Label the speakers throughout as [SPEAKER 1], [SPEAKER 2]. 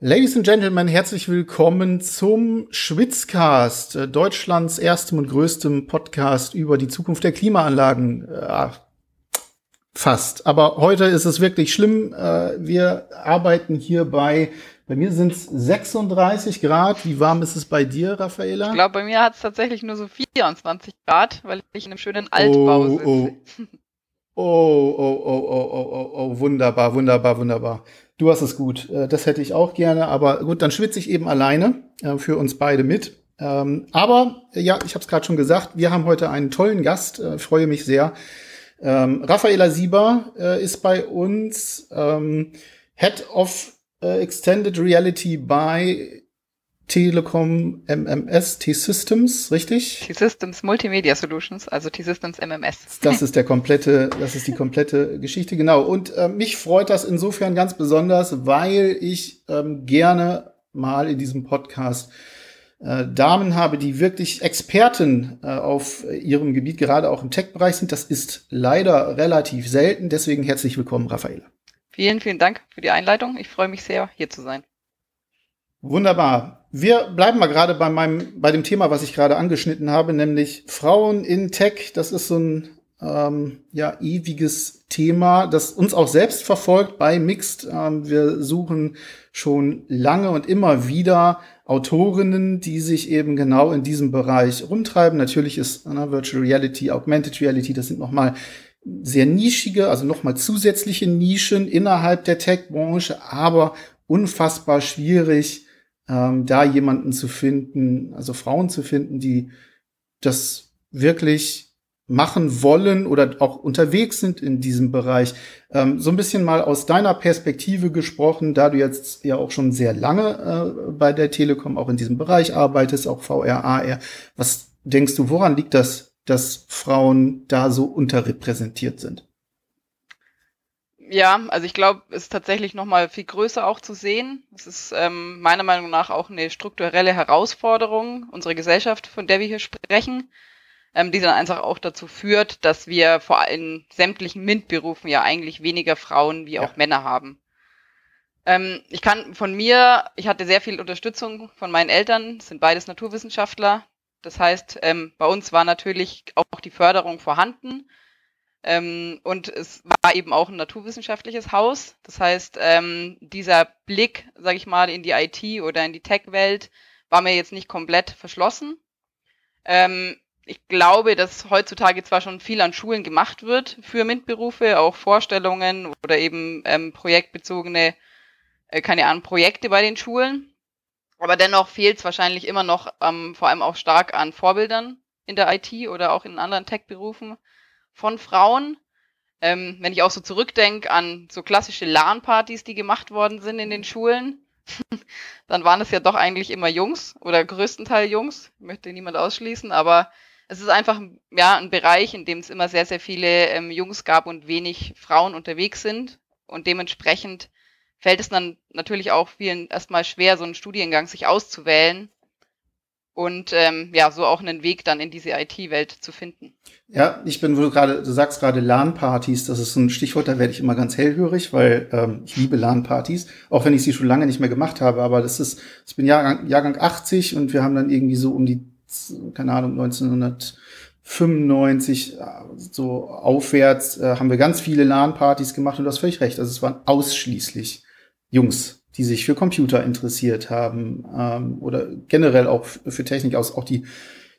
[SPEAKER 1] Ladies and Gentlemen, herzlich willkommen zum Schwitzcast, äh, Deutschlands erstem und größtem Podcast über die Zukunft der Klimaanlagen. Äh, fast. Aber heute ist es wirklich schlimm. Äh, wir arbeiten hier bei, bei mir sind es 36 Grad. Wie warm ist es bei dir, Raffaela?
[SPEAKER 2] Ich glaube, bei mir hat es tatsächlich nur so 24 Grad, weil ich in einem schönen Altbau
[SPEAKER 1] oh,
[SPEAKER 2] sitze.
[SPEAKER 1] Oh. Oh, oh, oh, oh, oh, oh, oh, wunderbar, wunderbar, wunderbar. Du hast es gut. Äh, das hätte ich auch gerne, aber gut, dann schwitze ich eben alleine äh, für uns beide mit. Ähm, aber ja, ich habe es gerade schon gesagt, wir haben heute einen tollen Gast, äh, freue mich sehr. Ähm, Raffaela Sieber ist bei uns ähm, Head of Extended Reality bei Telekom MMS T-Systems, richtig?
[SPEAKER 2] T-Systems Multimedia Solutions, also T-Systems MMS.
[SPEAKER 1] Das ist der komplette, das ist die komplette Geschichte, genau. Und äh, mich freut das insofern ganz besonders, weil ich ähm, gerne mal in diesem Podcast äh, Damen habe, die wirklich Experten äh, auf ihrem Gebiet, gerade auch im Tech-Bereich sind. Das ist leider relativ selten. Deswegen herzlich willkommen, Raffaele.
[SPEAKER 2] Vielen, vielen Dank für die Einleitung. Ich freue mich sehr, hier zu sein.
[SPEAKER 1] Wunderbar. Wir bleiben mal gerade bei meinem, bei dem Thema, was ich gerade angeschnitten habe, nämlich Frauen in Tech. Das ist so ein ähm, ja ewiges Thema, das uns auch selbst verfolgt bei Mixed. Ähm, wir suchen schon lange und immer wieder Autorinnen, die sich eben genau in diesem Bereich rumtreiben. Natürlich ist na, Virtual Reality, Augmented Reality, das sind noch mal sehr nischige, also noch mal zusätzliche Nischen innerhalb der Tech-Branche, aber unfassbar schwierig ähm, da jemanden zu finden, also Frauen zu finden, die das wirklich machen wollen oder auch unterwegs sind in diesem Bereich. Ähm, so ein bisschen mal aus deiner Perspektive gesprochen, da du jetzt ja auch schon sehr lange äh, bei der Telekom auch in diesem Bereich arbeitest, auch VR, AR. Was denkst du, woran liegt das, dass Frauen da so unterrepräsentiert sind?
[SPEAKER 2] Ja, also ich glaube, es ist tatsächlich noch mal viel größer auch zu sehen. Es ist ähm, meiner Meinung nach auch eine strukturelle Herausforderung unserer Gesellschaft, von der wir hier sprechen, ähm, die dann einfach auch dazu führt, dass wir vor allem sämtlichen MINT-Berufen ja eigentlich weniger Frauen wie auch ja. Männer haben. Ähm, ich kann von mir, ich hatte sehr viel Unterstützung von meinen Eltern, sind beides Naturwissenschaftler. Das heißt, ähm, bei uns war natürlich auch die Förderung vorhanden ähm, und es war eben auch ein naturwissenschaftliches Haus. Das heißt, ähm, dieser Blick, sage ich mal, in die IT oder in die Tech-Welt war mir jetzt nicht komplett verschlossen. Ähm, ich glaube, dass heutzutage zwar schon viel an Schulen gemacht wird für MINT-Berufe, auch Vorstellungen oder eben ähm, projektbezogene, äh, keine Ahnung, Projekte bei den Schulen. Aber dennoch fehlt es wahrscheinlich immer noch ähm, vor allem auch stark an Vorbildern in der IT oder auch in anderen Tech-Berufen von Frauen. Ähm, wenn ich auch so zurückdenke an so klassische LAN-Partys, die gemacht worden sind in den Schulen, dann waren es ja doch eigentlich immer Jungs oder größtenteils Jungs. Ich möchte niemand ausschließen, aber es ist einfach ja ein Bereich, in dem es immer sehr, sehr viele ähm, Jungs gab und wenig Frauen unterwegs sind. Und dementsprechend fällt es dann natürlich auch vielen erstmal schwer, so einen Studiengang sich auszuwählen, und ähm, ja, so auch einen Weg dann in diese IT-Welt zu finden.
[SPEAKER 1] Ja, ich bin, wo du gerade, du sagst gerade LAN-Partys, das ist ein Stichwort, da werde ich immer ganz hellhörig, weil ähm, ich liebe LAN-Partys, auch wenn ich sie schon lange nicht mehr gemacht habe, aber das ist, ich bin Jahrgang, Jahrgang 80 und wir haben dann irgendwie so um die, keine Ahnung, 1995 äh, so aufwärts, äh, haben wir ganz viele LAN-Partys gemacht und du hast völlig recht, also es waren ausschließlich Jungs die sich für Computer interessiert haben ähm, oder generell auch für Technik aus, auch die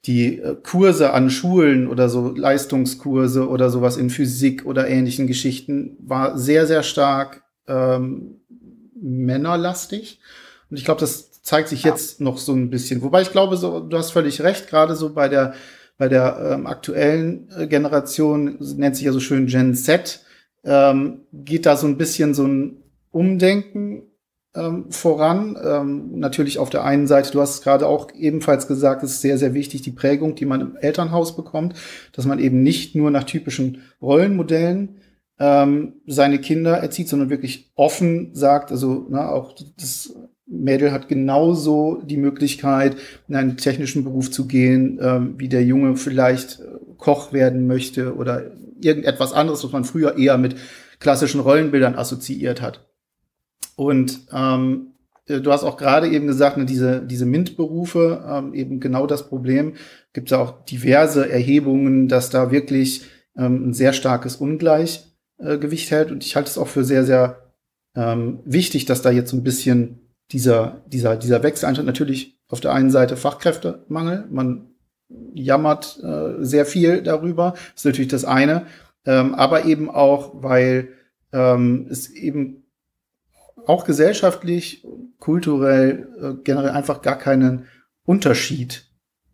[SPEAKER 1] die äh, Kurse an Schulen oder so Leistungskurse oder sowas in Physik oder ähnlichen Geschichten war sehr sehr stark ähm, männerlastig und ich glaube, das zeigt sich jetzt noch so ein bisschen. Wobei ich glaube, so du hast völlig recht, gerade so bei der bei der ähm, aktuellen äh, Generation nennt sich ja so schön Gen Z ähm, geht da so ein bisschen so ein Umdenken ähm, voran. Ähm, natürlich auf der einen Seite, du hast es gerade auch ebenfalls gesagt, ist sehr, sehr wichtig, die Prägung, die man im Elternhaus bekommt, dass man eben nicht nur nach typischen Rollenmodellen ähm, seine Kinder erzieht, sondern wirklich offen sagt, also na, auch das Mädel hat genauso die Möglichkeit, in einen technischen Beruf zu gehen, ähm, wie der Junge vielleicht äh, Koch werden möchte oder irgendetwas anderes, was man früher eher mit klassischen Rollenbildern assoziiert hat. Und ähm, äh, du hast auch gerade eben gesagt, ne, diese, diese MINT-Berufe, ähm, eben genau das Problem. Gibt es auch diverse Erhebungen, dass da wirklich ähm, ein sehr starkes Ungleichgewicht hält. Und ich halte es auch für sehr, sehr ähm, wichtig, dass da jetzt so ein bisschen dieser, dieser, dieser Wechsel eintritt. Natürlich auf der einen Seite Fachkräftemangel. Man jammert äh, sehr viel darüber. Das ist natürlich das eine. Ähm, aber eben auch, weil ähm, es eben auch gesellschaftlich, kulturell, äh, generell einfach gar keinen Unterschied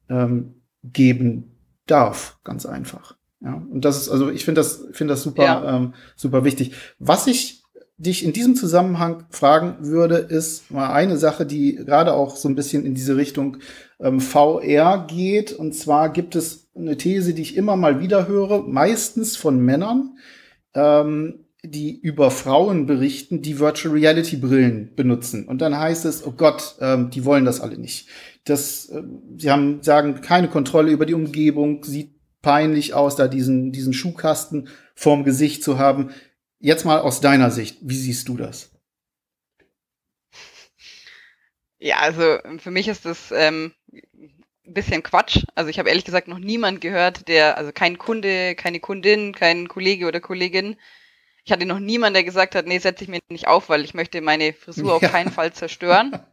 [SPEAKER 1] ähm, geben darf, ganz einfach. Ja, und das ist, also ich finde das, finde das super, ja. ähm, super wichtig. Was ich dich in diesem Zusammenhang fragen würde, ist mal eine Sache, die gerade auch so ein bisschen in diese Richtung ähm, VR geht. Und zwar gibt es eine These, die ich immer mal wieder höre, meistens von Männern, ähm, die über Frauen berichten, die Virtual Reality Brillen benutzen. Und dann heißt es, oh Gott, ähm, die wollen das alle nicht. Das, äh, sie haben, sagen, keine Kontrolle über die Umgebung, sieht peinlich aus, da diesen, diesen Schuhkasten vorm Gesicht zu haben. Jetzt mal aus deiner Sicht, wie siehst du das?
[SPEAKER 2] Ja, also für mich ist das ähm, ein bisschen Quatsch. Also ich habe ehrlich gesagt noch niemand gehört, der, also kein Kunde, keine Kundin, kein Kollege oder Kollegin, ich hatte noch niemanden, der gesagt hat, nee, setze ich mir nicht auf, weil ich möchte meine Frisur ja. auf keinen Fall zerstören.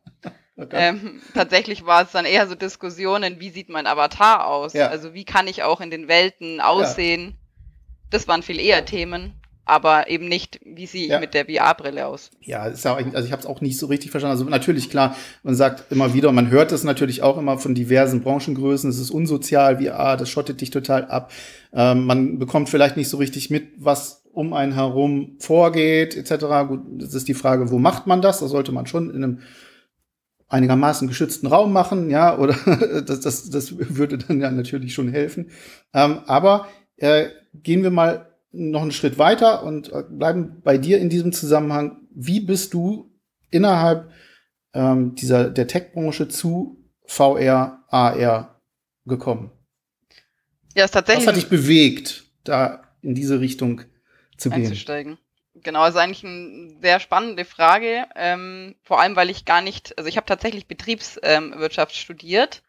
[SPEAKER 2] Okay. Ähm, tatsächlich war es dann eher so Diskussionen, wie sieht mein Avatar aus? Ja. Also wie kann ich auch in den Welten aussehen? Ja. Das waren viel eher Themen, aber eben nicht, wie sehe ich ja. mit der VR-Brille aus?
[SPEAKER 1] Ja, ist ja also ich habe es auch nicht so richtig verstanden. Also natürlich klar, man sagt immer wieder, man hört es natürlich auch immer von diversen Branchengrößen. Es ist unsozial, VR, das schottet dich total ab. Ähm, man bekommt vielleicht nicht so richtig mit, was um einen herum vorgeht, etc. Gut, das ist die Frage, wo macht man das? Da sollte man schon in einem einigermaßen geschützten Raum machen, ja, oder das, das, das würde dann ja natürlich schon helfen. Ähm, aber äh, gehen wir mal noch einen Schritt weiter und äh, bleiben bei dir in diesem Zusammenhang. Wie bist du innerhalb ähm, dieser der Tech-Branche zu VR, AR gekommen?
[SPEAKER 2] Ja, ist tatsächlich.
[SPEAKER 1] Was hat dich bewegt, da in diese Richtung zu gehen.
[SPEAKER 2] Einzusteigen. Genau, also eigentlich eine sehr spannende Frage, ähm, vor allem weil ich gar nicht, also ich habe tatsächlich Betriebswirtschaft ähm, studiert.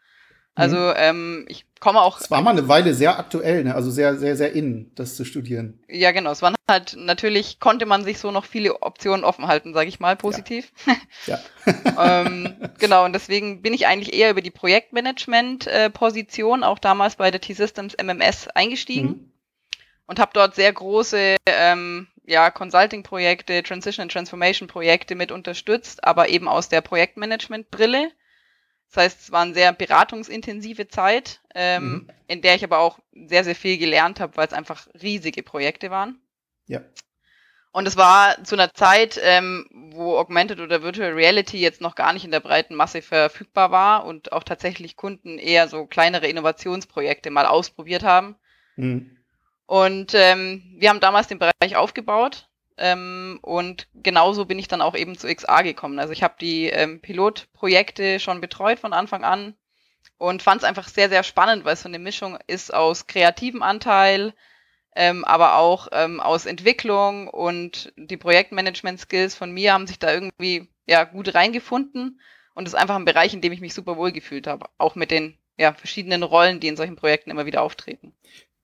[SPEAKER 2] Also mhm. ähm, ich komme auch.
[SPEAKER 1] Es war mal eine Weile sehr aktuell, ne? also sehr, sehr, sehr innen, das zu studieren.
[SPEAKER 2] Ja, genau. Es waren halt natürlich konnte man sich so noch viele Optionen offen halten, sage ich mal, positiv. Ja. ja. ähm, genau, und deswegen bin ich eigentlich eher über die Projektmanagement-Position, auch damals bei der T-Systems MMS eingestiegen. Mhm und habe dort sehr große ähm, ja, Consulting-Projekte, Transition and Transformation-Projekte mit unterstützt, aber eben aus der Projektmanagement-Brille. Das heißt, es war eine sehr beratungsintensive Zeit, ähm, mhm. in der ich aber auch sehr, sehr viel gelernt habe, weil es einfach riesige Projekte waren. Ja. Und es war zu einer Zeit, ähm, wo Augmented oder Virtual Reality jetzt noch gar nicht in der breiten Masse verfügbar war und auch tatsächlich Kunden eher so kleinere Innovationsprojekte mal ausprobiert haben. Mhm. Und ähm, wir haben damals den Bereich aufgebaut ähm, und genauso bin ich dann auch eben zu XA gekommen. Also ich habe die ähm, Pilotprojekte schon betreut von Anfang an und fand es einfach sehr, sehr spannend, weil es so eine Mischung ist aus kreativem Anteil, ähm, aber auch ähm, aus Entwicklung und die Projektmanagement-Skills von mir haben sich da irgendwie ja gut reingefunden und es ist einfach ein Bereich, in dem ich mich super wohl gefühlt habe, auch mit den ja, verschiedenen Rollen, die in solchen Projekten immer wieder auftreten.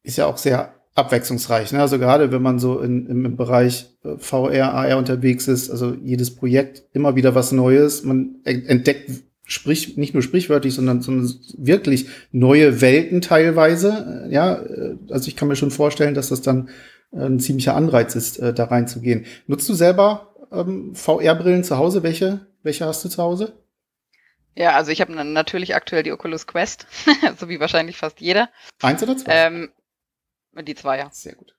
[SPEAKER 1] Ist ja auch sehr abwechslungsreich. Ne? Also gerade wenn man so in, im, im Bereich äh, VR, AR unterwegs ist, also jedes Projekt immer wieder was Neues. Man entdeckt sprich nicht nur sprichwörtlich, sondern, sondern wirklich neue Welten teilweise. Ja, äh, also ich kann mir schon vorstellen, dass das dann äh, ein ziemlicher Anreiz ist, da reinzugehen. Nutzt du selber ähm, VR-Brillen zu Hause? Welche, welche hast du zu Hause?
[SPEAKER 2] Ja, also ich habe natürlich aktuell die Oculus Quest, so wie wahrscheinlich fast jeder.
[SPEAKER 1] Eins oder zwei?
[SPEAKER 2] Ähm, die zwei, ja.
[SPEAKER 1] Sehr gut.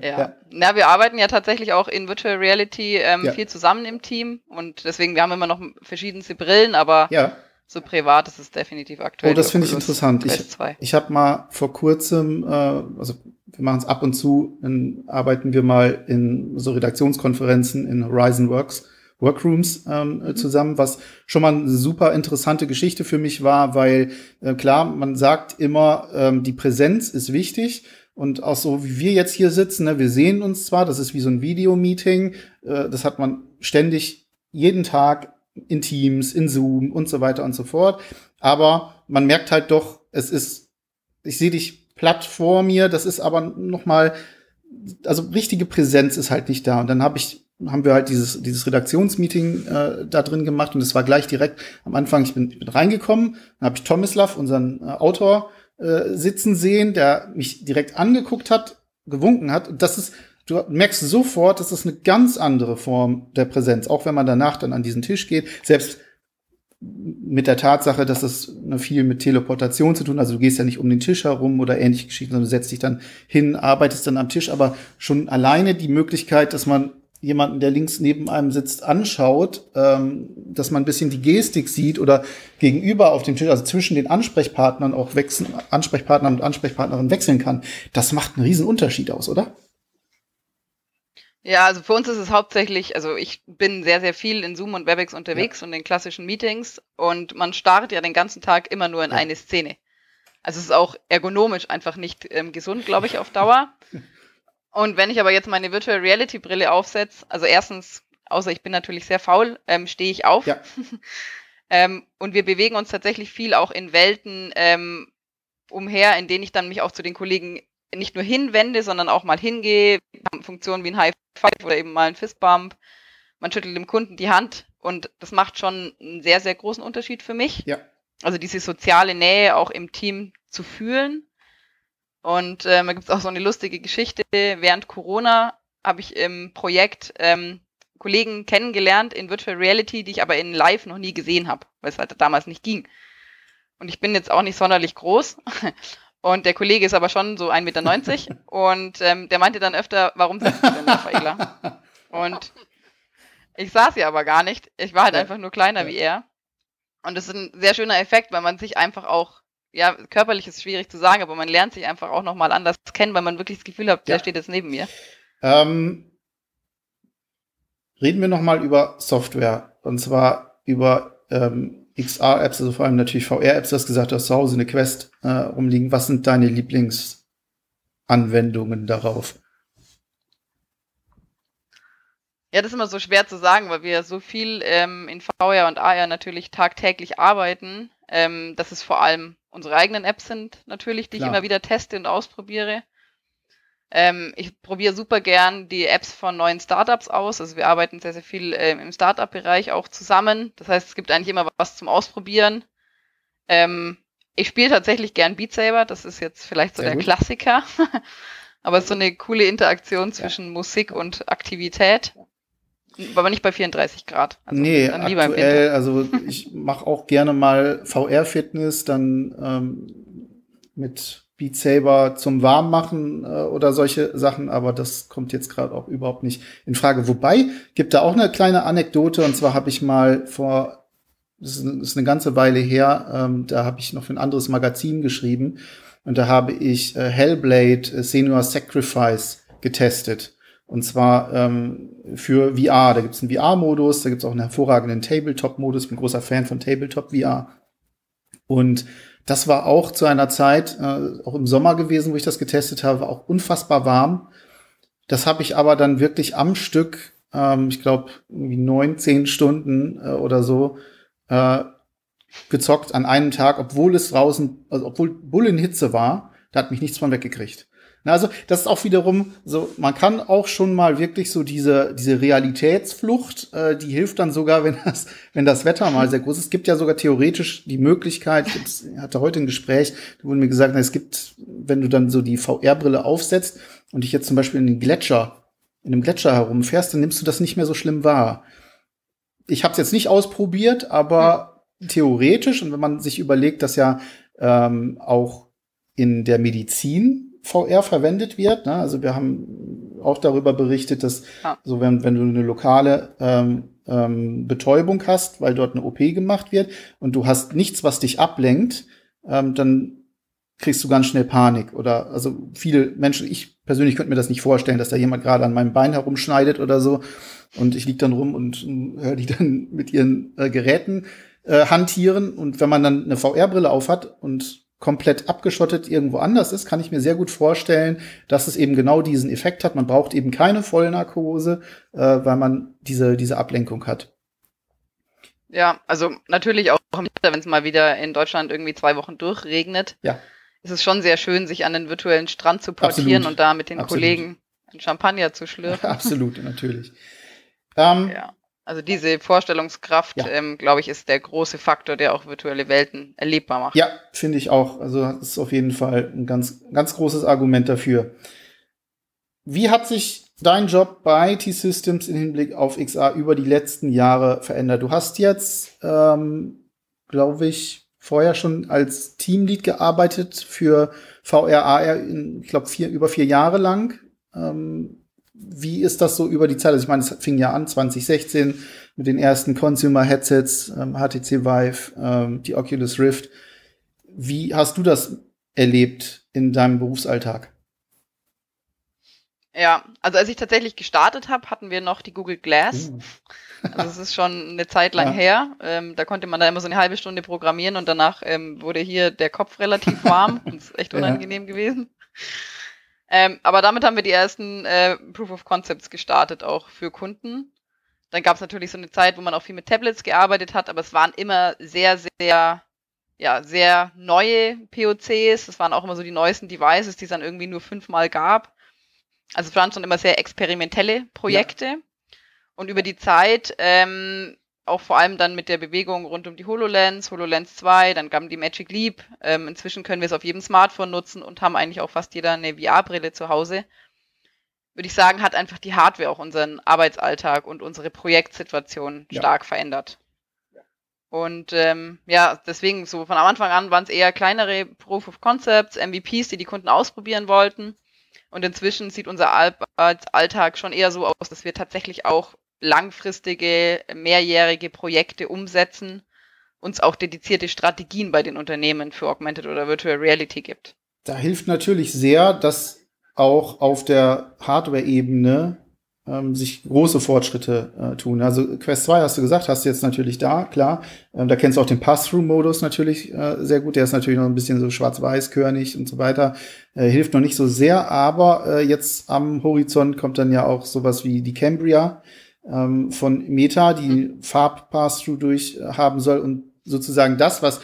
[SPEAKER 2] ja. ja. Na, wir arbeiten ja tatsächlich auch in Virtual Reality ähm, ja. viel zusammen im Team und deswegen, wir haben immer noch verschiedenste Brillen, aber ja. so privat ist es definitiv aktuell.
[SPEAKER 1] Oh, das finde ich interessant. Ich, ich habe mal vor kurzem, äh, also wir machen es ab und zu, dann arbeiten wir mal in so Redaktionskonferenzen in Horizon Works Workrooms ähm, mhm. zusammen, was schon mal eine super interessante Geschichte für mich war, weil äh, klar, man sagt immer, ähm, die Präsenz ist wichtig. Und auch so, wie wir jetzt hier sitzen, ne, wir sehen uns zwar, das ist wie so ein Videomeeting, äh, das hat man ständig jeden Tag in Teams, in Zoom und so weiter und so fort. Aber man merkt halt doch, es ist, ich sehe dich platt vor mir, das ist aber noch mal, also richtige Präsenz ist halt nicht da. Und dann habe ich haben wir halt dieses, dieses Redaktionsmeeting äh, da drin gemacht und es war gleich direkt am Anfang, ich bin, ich bin reingekommen, dann habe ich Tomislav, unseren äh, Autor, äh, sitzen sehen, der mich direkt angeguckt hat, gewunken hat. Und das ist, du merkst sofort, das ist eine ganz andere Form der Präsenz, auch wenn man danach dann an diesen Tisch geht. Selbst mit der Tatsache, dass es ne, viel mit Teleportation zu tun, also du gehst ja nicht um den Tisch herum oder ähnliche Geschichten, sondern du setzt dich dann hin, arbeitest dann am Tisch, aber schon alleine die Möglichkeit, dass man jemanden, der links neben einem sitzt, anschaut, ähm, dass man ein bisschen die Gestik sieht oder gegenüber auf dem Tisch, also zwischen den Ansprechpartnern auch wechseln, Ansprechpartner und Ansprechpartnerin wechseln kann, das macht einen riesen Unterschied aus, oder?
[SPEAKER 2] Ja, also für uns ist es hauptsächlich, also ich bin sehr, sehr viel in Zoom und Webex unterwegs ja. und in klassischen Meetings und man startet ja den ganzen Tag immer nur in ja. eine Szene. Also es ist auch ergonomisch einfach nicht ähm, gesund, glaube ich, auf Dauer. Und wenn ich aber jetzt meine Virtual Reality Brille aufsetze, also erstens, außer ich bin natürlich sehr faul, ähm, stehe ich auf. Ja. ähm, und wir bewegen uns tatsächlich viel auch in Welten ähm, umher, in denen ich dann mich auch zu den Kollegen nicht nur hinwende, sondern auch mal hingehe. Wir haben Funktionen wie ein High Five oder eben mal ein Fistbump. Man schüttelt dem Kunden die Hand und das macht schon einen sehr, sehr großen Unterschied für mich. Ja. Also diese soziale Nähe auch im Team zu fühlen. Und ähm, da gibt es auch so eine lustige Geschichte. Während Corona habe ich im Projekt ähm, Kollegen kennengelernt in Virtual Reality, die ich aber in Live noch nie gesehen habe, weil es halt damals nicht ging. Und ich bin jetzt auch nicht sonderlich groß. Und der Kollege ist aber schon so 1,90 Meter. und ähm, der meinte dann öfter, warum sitzt du denn, Raffaela? Und ich saß ja aber gar nicht. Ich war halt ja. einfach nur kleiner ja. wie er. Und das ist ein sehr schöner Effekt, weil man sich einfach auch ja, körperlich ist schwierig zu sagen, aber man lernt sich einfach auch nochmal anders kennen, weil man wirklich das Gefühl hat, der steht jetzt neben mir.
[SPEAKER 1] Ähm, reden wir nochmal über Software. Und zwar über ähm, XR-Apps, also vor allem natürlich VR-Apps. Du hast gesagt, du hast zu Hause eine Quest äh, rumliegen. Was sind deine Lieblingsanwendungen darauf?
[SPEAKER 2] Ja, das ist immer so schwer zu sagen, weil wir so viel ähm, in VR und AR natürlich tagtäglich arbeiten, ähm, dass es vor allem unsere eigenen Apps sind natürlich, die Klar. ich immer wieder teste und ausprobiere. Ähm, ich probiere super gern die Apps von neuen Startups aus. Also wir arbeiten sehr, sehr viel ähm, im Startup-Bereich auch zusammen. Das heißt, es gibt eigentlich immer was zum Ausprobieren. Ähm, ich spiele tatsächlich gern Beat Saber. Das ist jetzt vielleicht so sehr der gut. Klassiker. Aber es ist so eine coole Interaktion zwischen ja. Musik und Aktivität. Aber nicht bei 34 Grad.
[SPEAKER 1] Also nee, aktuell, also ich mache auch gerne mal VR-Fitness, dann ähm, mit Beat Saber zum Warmmachen äh, oder solche Sachen, aber das kommt jetzt gerade auch überhaupt nicht in Frage. Wobei, gibt da auch eine kleine Anekdote, und zwar habe ich mal vor, das ist, eine ganze Weile her, ähm, da habe ich noch für ein anderes Magazin geschrieben und da habe ich äh, Hellblade äh, Senior Sacrifice getestet. Und zwar ähm, für VR. Da gibt es einen VR-Modus, da gibt es auch einen hervorragenden Tabletop-Modus. Ich bin großer Fan von Tabletop VR. Und das war auch zu einer Zeit, äh, auch im Sommer gewesen, wo ich das getestet habe, war auch unfassbar warm. Das habe ich aber dann wirklich am Stück, ähm, ich glaube, irgendwie neun, zehn Stunden äh, oder so, äh, gezockt an einem Tag, obwohl es draußen, also obwohl Bullenhitze war, da hat mich nichts von weggekriegt. Na, also das ist auch wiederum so, man kann auch schon mal wirklich so diese, diese Realitätsflucht, äh, die hilft dann sogar, wenn das, wenn das Wetter mal sehr groß ist. Es gibt ja sogar theoretisch die Möglichkeit, ich hatte heute ein Gespräch, da wurde mir gesagt, na, es gibt, wenn du dann so die VR-Brille aufsetzt und dich jetzt zum Beispiel in den Gletscher, in einem Gletscher herumfährst, dann nimmst du das nicht mehr so schlimm wahr. Ich habe es jetzt nicht ausprobiert, aber hm. theoretisch, und wenn man sich überlegt, dass ja ähm, auch in der Medizin VR verwendet wird. Ne? Also wir haben auch darüber berichtet, dass ja. so wenn, wenn du eine lokale ähm, ähm, Betäubung hast, weil dort eine OP gemacht wird und du hast nichts, was dich ablenkt, ähm, dann kriegst du ganz schnell Panik. Oder also viele Menschen, ich persönlich könnte mir das nicht vorstellen, dass da jemand gerade an meinem Bein herumschneidet oder so. Und ich lieg dann rum und höre die dann mit ihren äh, Geräten äh, hantieren. Und wenn man dann eine VR-Brille aufhat und komplett abgeschottet irgendwo anders ist, kann ich mir sehr gut vorstellen, dass es eben genau diesen Effekt hat. Man braucht eben keine Vollnarkose, äh, weil man diese, diese Ablenkung hat.
[SPEAKER 2] Ja, also natürlich auch im Winter, wenn es mal wieder in Deutschland irgendwie zwei Wochen durchregnet,
[SPEAKER 1] ja.
[SPEAKER 2] ist es schon sehr schön, sich an den virtuellen Strand zu portieren Absolut. und da mit den Absolut. Kollegen einen Champagner zu schlürfen.
[SPEAKER 1] Absolut, natürlich.
[SPEAKER 2] Ähm, ja. Also diese Vorstellungskraft, ja. ähm, glaube ich, ist der große Faktor, der auch virtuelle Welten erlebbar macht.
[SPEAKER 1] Ja, finde ich auch. Also das ist auf jeden Fall ein ganz, ganz großes Argument dafür. Wie hat sich dein Job bei T-Systems im Hinblick auf XA über die letzten Jahre verändert? Du hast jetzt, ähm, glaube ich, vorher schon als Teamlead gearbeitet für VRAR, ich glaube, vier, über vier Jahre lang. Ähm, wie ist das so über die Zeit? Also ich meine, es fing ja an 2016 mit den ersten Consumer-Headsets, ähm, HTC Vive, ähm, die Oculus Rift. Wie hast du das erlebt in deinem Berufsalltag?
[SPEAKER 2] Ja, also als ich tatsächlich gestartet habe, hatten wir noch die Google Glass. Uh. Also das ist schon eine Zeit lang ja. her. Ähm, da konnte man da immer so eine halbe Stunde programmieren und danach ähm, wurde hier der Kopf relativ warm. das ist echt unangenehm ja. gewesen. Ähm, aber damit haben wir die ersten äh, Proof of Concepts gestartet, auch für Kunden. Dann gab es natürlich so eine Zeit, wo man auch viel mit Tablets gearbeitet hat, aber es waren immer sehr, sehr, ja, sehr neue POCs. Es waren auch immer so die neuesten Devices, die es dann irgendwie nur fünfmal gab. Also es waren schon immer sehr experimentelle Projekte. Ja. Und über die Zeit ähm, auch vor allem dann mit der Bewegung rund um die HoloLens, HoloLens 2, dann kam die Magic Leap. Ähm, inzwischen können wir es auf jedem Smartphone nutzen und haben eigentlich auch fast jeder eine VR-Brille zu Hause. Würde ich sagen, hat einfach die Hardware auch unseren Arbeitsalltag und unsere Projektsituation ja. stark verändert. Und ähm, ja, deswegen so von Anfang an waren es eher kleinere Proof of Concepts, MVPs, die die Kunden ausprobieren wollten. Und inzwischen sieht unser Alltag schon eher so aus, dass wir tatsächlich auch langfristige, mehrjährige Projekte umsetzen, uns auch dedizierte Strategien bei den Unternehmen für Augmented oder Virtual Reality gibt.
[SPEAKER 1] Da hilft natürlich sehr, dass auch auf der Hardware-Ebene ähm, sich große Fortschritte äh, tun. Also Quest 2 hast du gesagt, hast du jetzt natürlich da, klar. Ähm, da kennst du auch den Pass-Through-Modus natürlich äh, sehr gut. Der ist natürlich noch ein bisschen so schwarz-weiß-körnig und so weiter. Äh, hilft noch nicht so sehr, aber äh, jetzt am Horizont kommt dann ja auch sowas wie die Cambria ähm, von Meta, die mhm. Farb-Pass-Through durch äh, haben soll und sozusagen das, was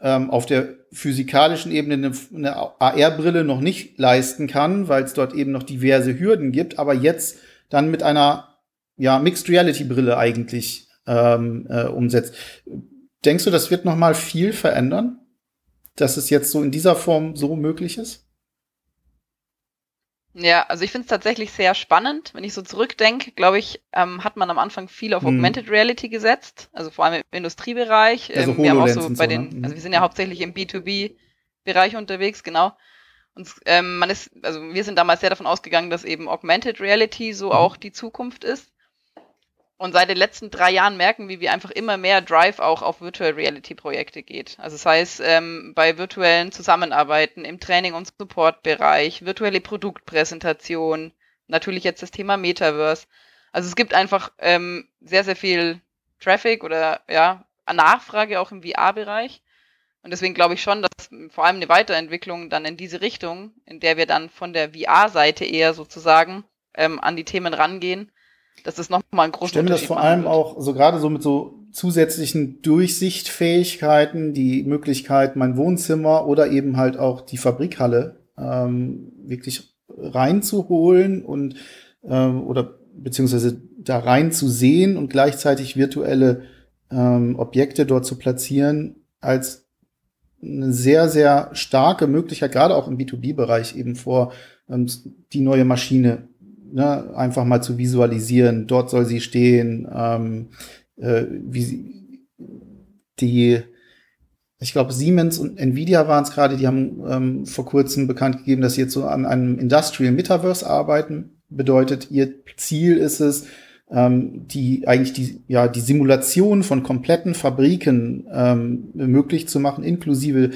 [SPEAKER 1] ähm, auf der physikalischen Ebene eine, eine AR-Brille noch nicht leisten kann, weil es dort eben noch diverse Hürden gibt, aber jetzt dann mit einer ja, Mixed Reality Brille eigentlich ähm, äh, umsetzt. Denkst du, das wird noch mal viel verändern, dass es jetzt so in dieser Form so möglich ist?
[SPEAKER 2] Ja, also ich finde es tatsächlich sehr spannend. Wenn ich so zurückdenke, glaube ich, ähm, hat man am Anfang viel auf hm. Augmented Reality gesetzt, also vor allem im Industriebereich. Also ähm, wir haben auch so bei den, ne? also wir sind ja hauptsächlich im B2B-Bereich unterwegs, genau. Und ähm, man ist, also wir sind damals sehr davon ausgegangen, dass eben Augmented Reality so mhm. auch die Zukunft ist. Und seit den letzten drei Jahren merken wir, wie einfach immer mehr Drive auch auf Virtual Reality Projekte geht. Also das heißt, ähm, bei virtuellen Zusammenarbeiten im Training- und Support-Bereich, virtuelle Produktpräsentation, natürlich jetzt das Thema Metaverse. Also es gibt einfach ähm, sehr, sehr viel Traffic oder ja, Nachfrage auch im VR-Bereich. Und deswegen glaube ich schon, dass vor allem eine Weiterentwicklung dann in diese Richtung, in der wir dann von der VR-Seite eher sozusagen ähm, an die Themen rangehen, das nochmal ein großer
[SPEAKER 1] Ich stelle mir das vor allem wird. auch so gerade so mit so zusätzlichen Durchsichtfähigkeiten, die Möglichkeit, mein Wohnzimmer oder eben halt auch die Fabrikhalle ähm, wirklich reinzuholen und ähm, oder beziehungsweise da reinzusehen und gleichzeitig virtuelle ähm, Objekte dort zu platzieren als eine sehr, sehr starke Möglichkeit, gerade auch im B2B-Bereich eben vor, ähm, die neue Maschine ne, einfach mal zu visualisieren. Dort soll sie stehen, ähm, äh, wie sie, die, ich glaube, Siemens und Nvidia waren es gerade, die haben ähm, vor kurzem bekannt gegeben, dass sie jetzt so an einem Industrial Metaverse arbeiten. Bedeutet, ihr Ziel ist es, ähm, die eigentlich die, ja, die Simulation von kompletten Fabriken ähm, möglich zu machen, inklusive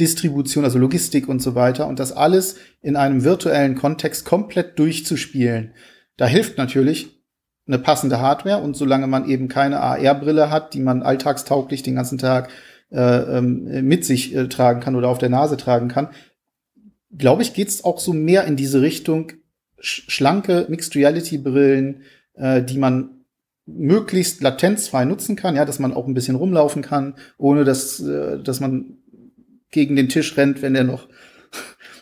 [SPEAKER 1] Distribution, also Logistik und so weiter. Und das alles in einem virtuellen Kontext komplett durchzuspielen. Da hilft natürlich eine passende Hardware und solange man eben keine AR-Brille hat, die man alltagstauglich den ganzen Tag äh, ähm, mit sich äh, tragen kann oder auf der Nase tragen kann, glaube ich, geht's auch so mehr in diese Richtung schlanke Mixed Reality Brillen, äh, die man möglichst latenzfrei nutzen kann, ja, dass man auch ein bisschen rumlaufen kann, ohne dass, äh, dass man gegen den Tisch rennt, wenn der noch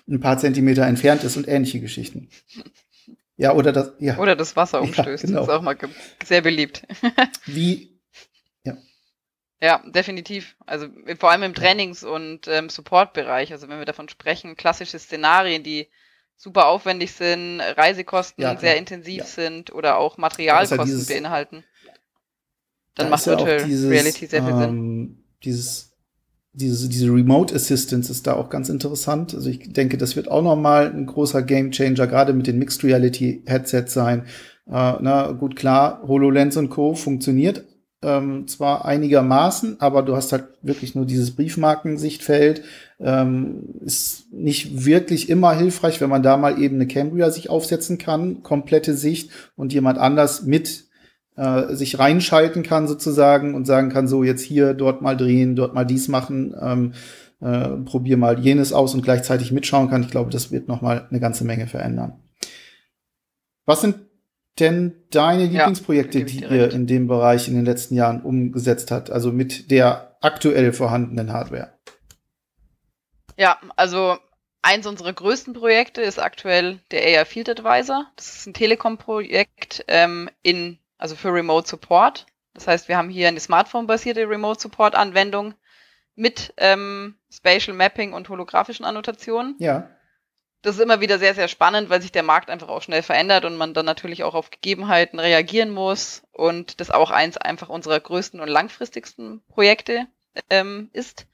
[SPEAKER 1] ein paar Zentimeter entfernt ist und ähnliche Geschichten. Ja, oder das, ja.
[SPEAKER 2] Oder das Wasser umstößt. Ja, genau. Das ist auch mal sehr beliebt.
[SPEAKER 1] Wie, ja.
[SPEAKER 2] Ja, definitiv. Also vor allem im Trainings- und ähm, Support-Bereich. Also wenn wir davon sprechen, klassische Szenarien, die super aufwendig sind, Reisekosten ja, sehr intensiv sind oder auch Materialkosten dieses, beinhalten, dann da macht Virtual
[SPEAKER 1] dieses,
[SPEAKER 2] Reality sehr viel
[SPEAKER 1] ähm, Sinn. Dieses diese, diese Remote Assistance ist da auch ganz interessant. Also ich denke, das wird auch noch mal ein großer Game Changer, gerade mit den Mixed Reality Headsets sein. Äh, na gut, klar, HoloLens und Co. funktioniert ähm, zwar einigermaßen, aber du hast halt wirklich nur dieses Briefmarkensichtfeld. Ähm, ist nicht wirklich immer hilfreich, wenn man da mal eben eine Cambria sich aufsetzen kann, komplette Sicht und jemand anders mit äh, sich reinschalten kann sozusagen und sagen kann, so jetzt hier, dort mal drehen, dort mal dies machen, ähm, äh, probier mal jenes aus und gleichzeitig mitschauen kann. Ich glaube, das wird noch mal eine ganze Menge verändern. Was sind denn deine Lieblingsprojekte, ja, die ihr in dem Bereich in den letzten Jahren umgesetzt hat, also mit der aktuell vorhandenen Hardware?
[SPEAKER 2] Ja, also eins unserer größten Projekte ist aktuell der AR Field Advisor. Das ist ein Telekom-Projekt ähm, in also für Remote Support. Das heißt, wir haben hier eine Smartphone-basierte Remote Support-Anwendung mit ähm, Spatial Mapping und holographischen Annotationen.
[SPEAKER 1] Ja.
[SPEAKER 2] Das ist immer wieder sehr, sehr spannend, weil sich der Markt einfach auch schnell verändert und man dann natürlich auch auf Gegebenheiten reagieren muss und das auch eins einfach unserer größten und langfristigsten Projekte ähm, ist.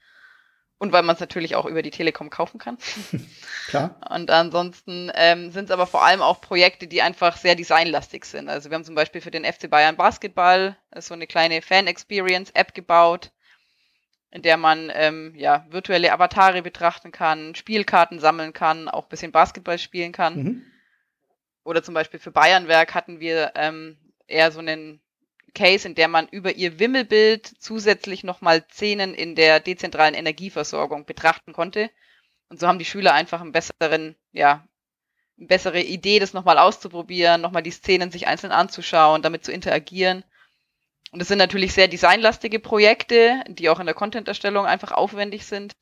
[SPEAKER 2] Und weil man es natürlich auch über die Telekom kaufen kann.
[SPEAKER 1] Klar.
[SPEAKER 2] Und ansonsten ähm, sind es aber vor allem auch Projekte, die einfach sehr designlastig sind. Also wir haben zum Beispiel für den FC Bayern Basketball so eine kleine Fan-Experience-App gebaut, in der man ähm, ja virtuelle Avatare betrachten kann, Spielkarten sammeln kann, auch ein bisschen Basketball spielen kann. Mhm. Oder zum Beispiel für Bayernwerk hatten wir ähm, eher so einen Case, in der man über ihr Wimmelbild zusätzlich nochmal Szenen in der dezentralen Energieversorgung betrachten konnte. Und so haben die Schüler einfach einen besseren, ja, eine bessere Idee, das nochmal auszuprobieren, nochmal die Szenen sich einzeln anzuschauen, damit zu interagieren. Und es sind natürlich sehr designlastige Projekte, die auch in der Content-Erstellung einfach aufwendig sind.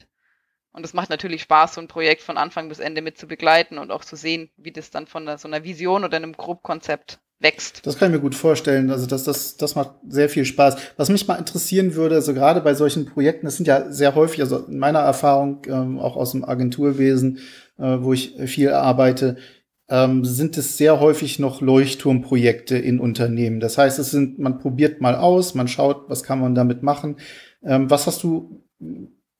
[SPEAKER 2] Und es macht natürlich Spaß, so ein Projekt von Anfang bis Ende mit zu begleiten und auch zu sehen, wie das dann von so einer Vision oder einem Grobkonzept wächst.
[SPEAKER 1] Das kann ich mir gut vorstellen. Also das, das, das macht sehr viel Spaß. Was mich mal interessieren würde, also gerade bei solchen Projekten, das sind ja sehr häufig, also in meiner Erfahrung, ähm, auch aus dem Agenturwesen, äh, wo ich viel arbeite, ähm, sind es sehr häufig noch Leuchtturmprojekte in Unternehmen. Das heißt, es sind, man probiert mal aus, man schaut, was kann man damit machen. Ähm, was hast du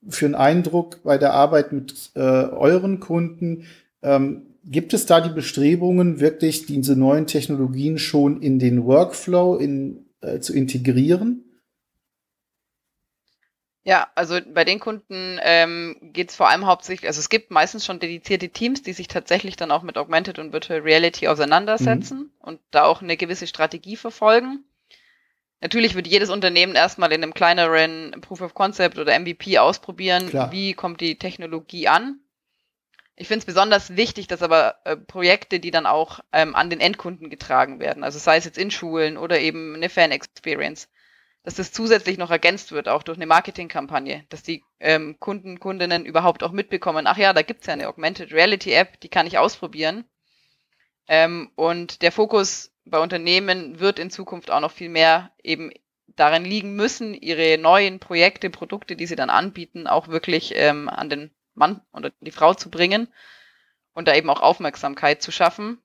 [SPEAKER 1] für einen Eindruck bei der Arbeit mit äh, euren Kunden? Ähm, Gibt es da die Bestrebungen, wirklich diese neuen Technologien schon in den Workflow in, äh, zu integrieren?
[SPEAKER 2] Ja, also bei den Kunden ähm, geht es vor allem hauptsächlich, also es gibt meistens schon dedizierte Teams, die sich tatsächlich dann auch mit Augmented und Virtual Reality auseinandersetzen mhm. und da auch eine gewisse Strategie verfolgen. Natürlich wird jedes Unternehmen erstmal in einem kleineren Proof of Concept oder MVP ausprobieren, Klar. wie kommt die Technologie an. Ich finde es besonders wichtig, dass aber äh, Projekte, die dann auch ähm, an den Endkunden getragen werden, also sei es jetzt in Schulen oder eben eine Fan-Experience, dass das zusätzlich noch ergänzt wird, auch durch eine Marketingkampagne, dass die ähm, Kunden, Kundinnen überhaupt auch mitbekommen, ach ja, da gibt's ja eine Augmented Reality App, die kann ich ausprobieren. Ähm, und der Fokus bei Unternehmen wird in Zukunft auch noch viel mehr eben darin liegen müssen, ihre neuen Projekte, Produkte, die sie dann anbieten, auch wirklich ähm, an den Mann oder die Frau zu bringen und da eben auch Aufmerksamkeit zu schaffen.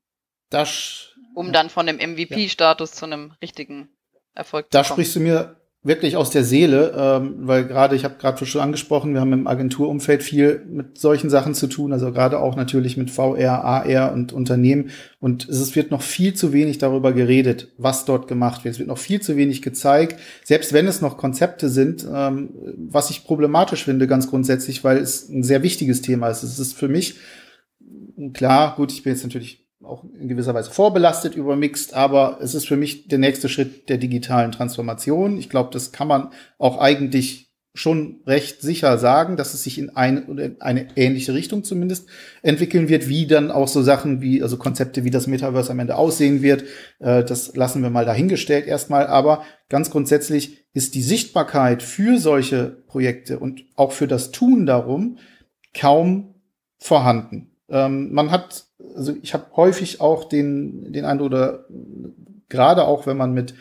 [SPEAKER 1] Das,
[SPEAKER 2] um dann von dem MVP-Status ja. zu einem richtigen Erfolg
[SPEAKER 1] da zu kommen. Da sprichst du mir wirklich aus der Seele, ähm, weil gerade, ich habe gerade schon angesprochen, wir haben im Agenturumfeld viel mit solchen Sachen zu tun, also gerade auch natürlich mit VR, AR und Unternehmen. Und es wird noch viel zu wenig darüber geredet, was dort gemacht wird. Es wird noch viel zu wenig gezeigt, selbst wenn es noch Konzepte sind, ähm, was ich problematisch finde, ganz grundsätzlich, weil es ein sehr wichtiges Thema ist. Es ist für mich klar, gut, ich bin jetzt natürlich auch in gewisser Weise vorbelastet über aber es ist für mich der nächste Schritt der digitalen Transformation. Ich glaube, das kann man auch eigentlich schon recht sicher sagen, dass es sich in eine in eine ähnliche Richtung zumindest entwickeln wird, wie dann auch so Sachen wie, also Konzepte, wie das Metaverse am Ende aussehen wird. Äh, das lassen wir mal dahingestellt erstmal. Aber ganz grundsätzlich ist die Sichtbarkeit für solche Projekte und auch für das Tun darum kaum vorhanden. Ähm, man hat, also ich habe häufig auch den, den Eindruck, oder gerade auch wenn man mit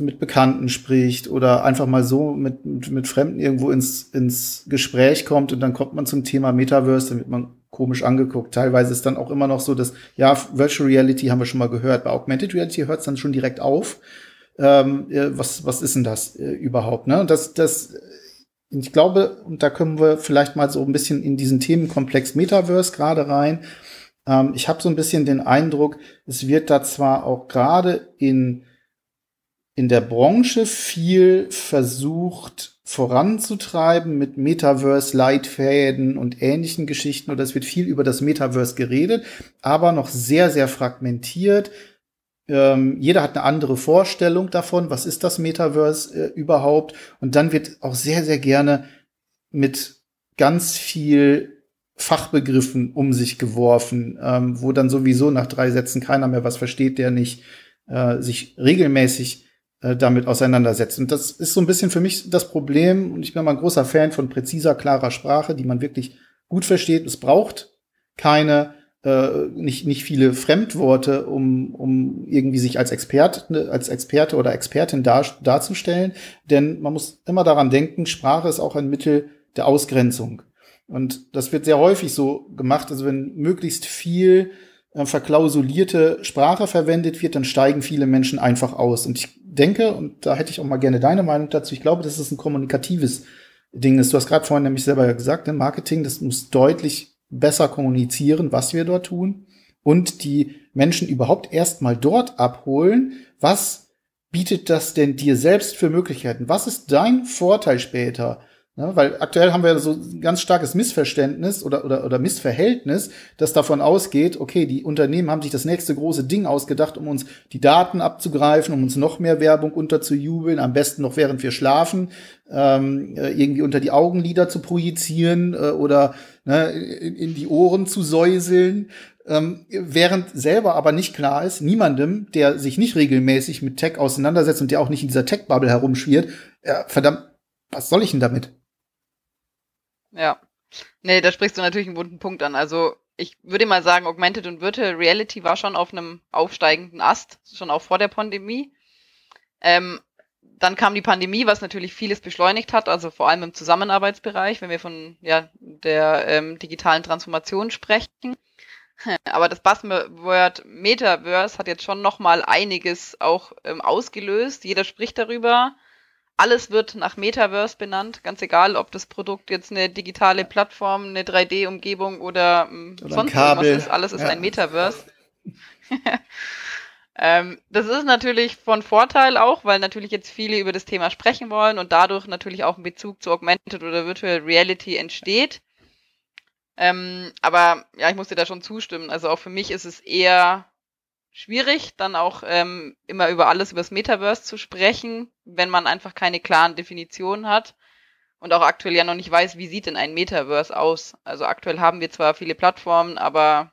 [SPEAKER 1] mit Bekannten spricht oder einfach mal so mit, mit, mit Fremden irgendwo ins, ins Gespräch kommt und dann kommt man zum Thema Metaverse, dann wird man komisch angeguckt. Teilweise ist dann auch immer noch so, dass, ja, Virtual Reality haben wir schon mal gehört. Bei Augmented Reality hört es dann schon direkt auf. Ähm, äh, was, was ist denn das äh, überhaupt? Ne? Das, das, ich glaube, und da können wir vielleicht mal so ein bisschen in diesen Themenkomplex Metaverse gerade rein. Ähm, ich habe so ein bisschen den Eindruck, es wird da zwar auch gerade in in der Branche viel versucht voranzutreiben mit Metaverse-Leitfäden und ähnlichen Geschichten. Oder es wird viel über das Metaverse geredet, aber noch sehr, sehr fragmentiert. Ähm, jeder hat eine andere Vorstellung davon, was ist das Metaverse äh, überhaupt. Und dann wird auch sehr, sehr gerne mit ganz viel Fachbegriffen um sich geworfen, ähm, wo dann sowieso nach drei Sätzen keiner mehr was versteht, der nicht äh, sich regelmäßig äh, damit auseinandersetzt. Und das ist so ein bisschen für mich das Problem. Und ich bin mal ein großer Fan von präziser, klarer Sprache, die man wirklich gut versteht. Es braucht keine, äh, nicht, nicht viele Fremdworte, um, um irgendwie sich als Experte, als Experte oder Expertin dar, darzustellen. Denn man muss immer daran denken, Sprache ist auch ein Mittel der Ausgrenzung. Und das wird sehr häufig so gemacht. Also wenn möglichst viel äh, verklausulierte Sprache verwendet wird, dann steigen viele Menschen einfach aus. Und ich denke, und da hätte ich auch mal gerne deine Meinung dazu, ich glaube, dass es ein kommunikatives Ding ist. Du hast gerade vorhin nämlich selber gesagt, ne, Marketing, das muss deutlich besser kommunizieren, was wir dort tun und die Menschen überhaupt erstmal dort abholen, was bietet das denn dir selbst für Möglichkeiten? Was ist dein Vorteil später? Ja, weil aktuell haben wir so ein ganz starkes Missverständnis oder, oder, oder Missverhältnis, das davon ausgeht, okay, die Unternehmen haben sich das nächste große Ding ausgedacht, um uns die Daten abzugreifen, um uns noch mehr Werbung unterzujubeln, am besten noch während wir schlafen, ähm, äh, irgendwie unter die Augenlider zu projizieren äh, oder ne, in, in die Ohren zu säuseln. Ähm, während selber aber nicht klar ist, niemandem, der sich nicht regelmäßig mit Tech auseinandersetzt und der auch nicht in dieser Tech-Bubble herumschwirrt, äh, verdammt, was soll ich denn damit?
[SPEAKER 2] Ja. Nee, da sprichst du natürlich einen wunden Punkt an. Also ich würde mal sagen, Augmented und Virtual Reality war schon auf einem aufsteigenden Ast, schon auch vor der Pandemie. Ähm, dann kam die Pandemie, was natürlich vieles beschleunigt hat, also vor allem im Zusammenarbeitsbereich, wenn wir von ja, der ähm, digitalen Transformation sprechen. Aber das Buzzword Metaverse hat jetzt schon noch mal einiges auch ähm, ausgelöst. Jeder spricht darüber. Alles wird nach Metaverse benannt, ganz egal, ob das Produkt jetzt eine digitale Plattform, eine 3D-Umgebung oder,
[SPEAKER 1] ähm, oder sonst irgendwas
[SPEAKER 2] ist. Alles ist ja. ein Metaverse. ähm, das ist natürlich von Vorteil auch, weil natürlich jetzt viele über das Thema sprechen wollen und dadurch natürlich auch ein Bezug zu Augmented oder Virtual Reality entsteht. Ähm, aber ja, ich muss dir da schon zustimmen. Also auch für mich ist es eher schwierig, dann auch ähm, immer über alles übers Metaverse zu sprechen, wenn man einfach keine klaren Definitionen hat und auch aktuell ja noch nicht weiß, wie sieht denn ein Metaverse aus. Also aktuell haben wir zwar viele Plattformen, aber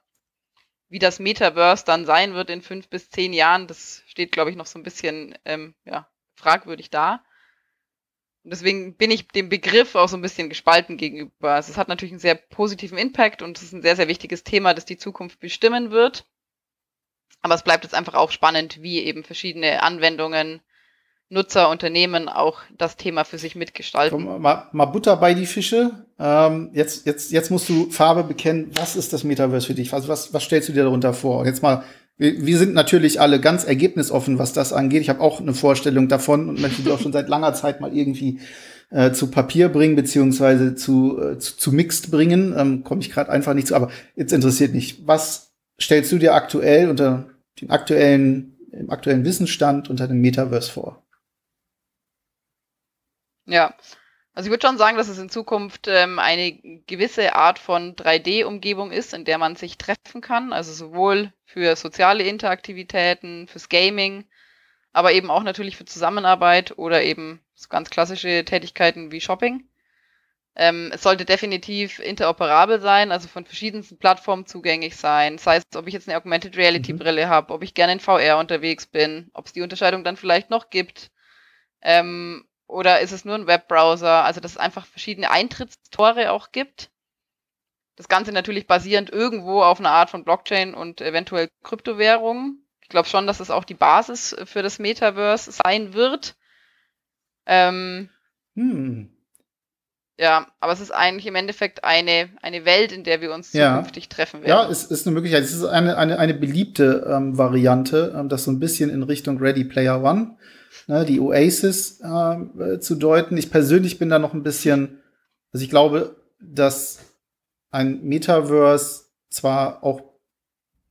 [SPEAKER 2] wie das Metaverse dann sein wird in fünf bis zehn Jahren, das steht, glaube ich, noch so ein bisschen ähm, ja, fragwürdig da. Und deswegen bin ich dem Begriff auch so ein bisschen gespalten gegenüber. Also es hat natürlich einen sehr positiven Impact und es ist ein sehr, sehr wichtiges Thema, das die Zukunft bestimmen wird. Aber es bleibt jetzt einfach auch spannend, wie eben verschiedene Anwendungen, Nutzer, Unternehmen auch das Thema für sich mitgestalten.
[SPEAKER 1] Komm, mal, mal Butter bei die Fische. Ähm, jetzt, jetzt, jetzt musst du Farbe bekennen. Was ist das Metaverse für dich? Also was, was stellst du dir darunter vor? Jetzt mal, wir, wir sind natürlich alle ganz ergebnisoffen, was das angeht. Ich habe auch eine Vorstellung davon und möchte die auch schon seit langer Zeit mal irgendwie äh, zu Papier bringen, beziehungsweise zu, äh, zu, zu Mixed bringen. Ähm, Komme ich gerade einfach nicht zu. Aber jetzt interessiert mich, was stellst du dir aktuell unter dem aktuellen, im aktuellen Wissensstand unter dem Metaverse vor?
[SPEAKER 2] Ja, also ich würde schon sagen, dass es in Zukunft ähm, eine gewisse Art von 3D-Umgebung ist, in der man sich treffen kann. Also sowohl für soziale Interaktivitäten, fürs Gaming, aber eben auch natürlich für Zusammenarbeit oder eben So ganz klassische Tätigkeiten wie Shopping. Ähm, es sollte definitiv interoperabel sein, also von verschiedensten Plattformen zugänglich sein. Sei es, ob ich jetzt eine Augmented Reality mhm. Brille habe, ob ich gerne in VR unterwegs bin, ob es die Unterscheidung dann vielleicht noch gibt. Ähm, oder ist es nur ein Webbrowser? Also, dass es einfach verschiedene Eintrittstore auch gibt. Das Ganze natürlich basierend irgendwo auf einer Art von Blockchain und eventuell Kryptowährungen. Ich glaube schon, dass es auch die Basis für das Metaverse sein wird. Ähm, hm. Ja, aber es ist eigentlich im Endeffekt eine, eine Welt, in der wir uns
[SPEAKER 1] ja.
[SPEAKER 2] zukünftig treffen werden.
[SPEAKER 1] Ja, es ist eine Möglichkeit. Es ist eine, eine, eine beliebte ähm, Variante, ähm, das so ein bisschen in Richtung Ready Player One, ne, die Oasis äh, zu deuten. Ich persönlich bin da noch ein bisschen, also ich glaube, dass ein Metaverse zwar auch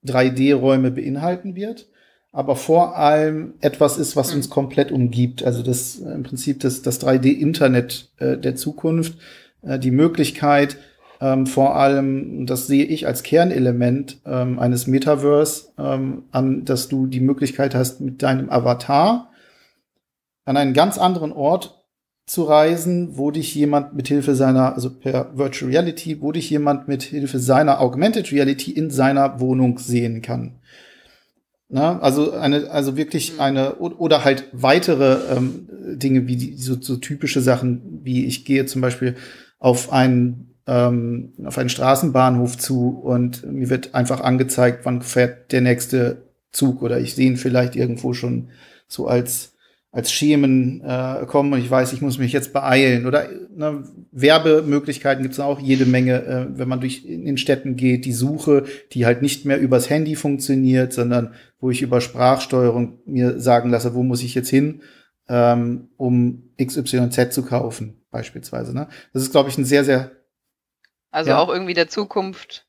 [SPEAKER 1] 3D-Räume beinhalten wird, aber vor allem etwas ist, was uns mhm. komplett umgibt. Also das äh, im Prinzip das, das 3D-Internet äh, der Zukunft, äh, die Möglichkeit, ähm, vor allem, das sehe ich als Kernelement ähm, eines Metaverse, ähm, an, dass du die Möglichkeit hast, mit deinem Avatar an einen ganz anderen Ort zu reisen, wo dich jemand mit Hilfe seiner, also per Virtual Reality, wo dich jemand mit Hilfe seiner Augmented Reality in seiner Wohnung sehen kann. Ne? Also eine, also wirklich mhm. eine oder halt weitere ähm, Dinge wie die, so, so typische Sachen, wie ich gehe zum Beispiel auf einen ähm, auf einen Straßenbahnhof zu und mir wird einfach angezeigt, wann fährt der nächste Zug oder ich sehe ihn vielleicht irgendwo schon so als als Schemen äh, kommen und ich weiß, ich muss mich jetzt beeilen. Oder ne, Werbemöglichkeiten gibt es auch jede Menge, äh, wenn man durch in den Städten geht, die Suche, die halt nicht mehr übers Handy funktioniert, sondern wo ich über Sprachsteuerung mir sagen lasse, wo muss ich jetzt hin, ähm, um XYZ zu kaufen, beispielsweise. Ne? Das ist, glaube ich, ein sehr, sehr
[SPEAKER 2] also ja. auch irgendwie der Zukunft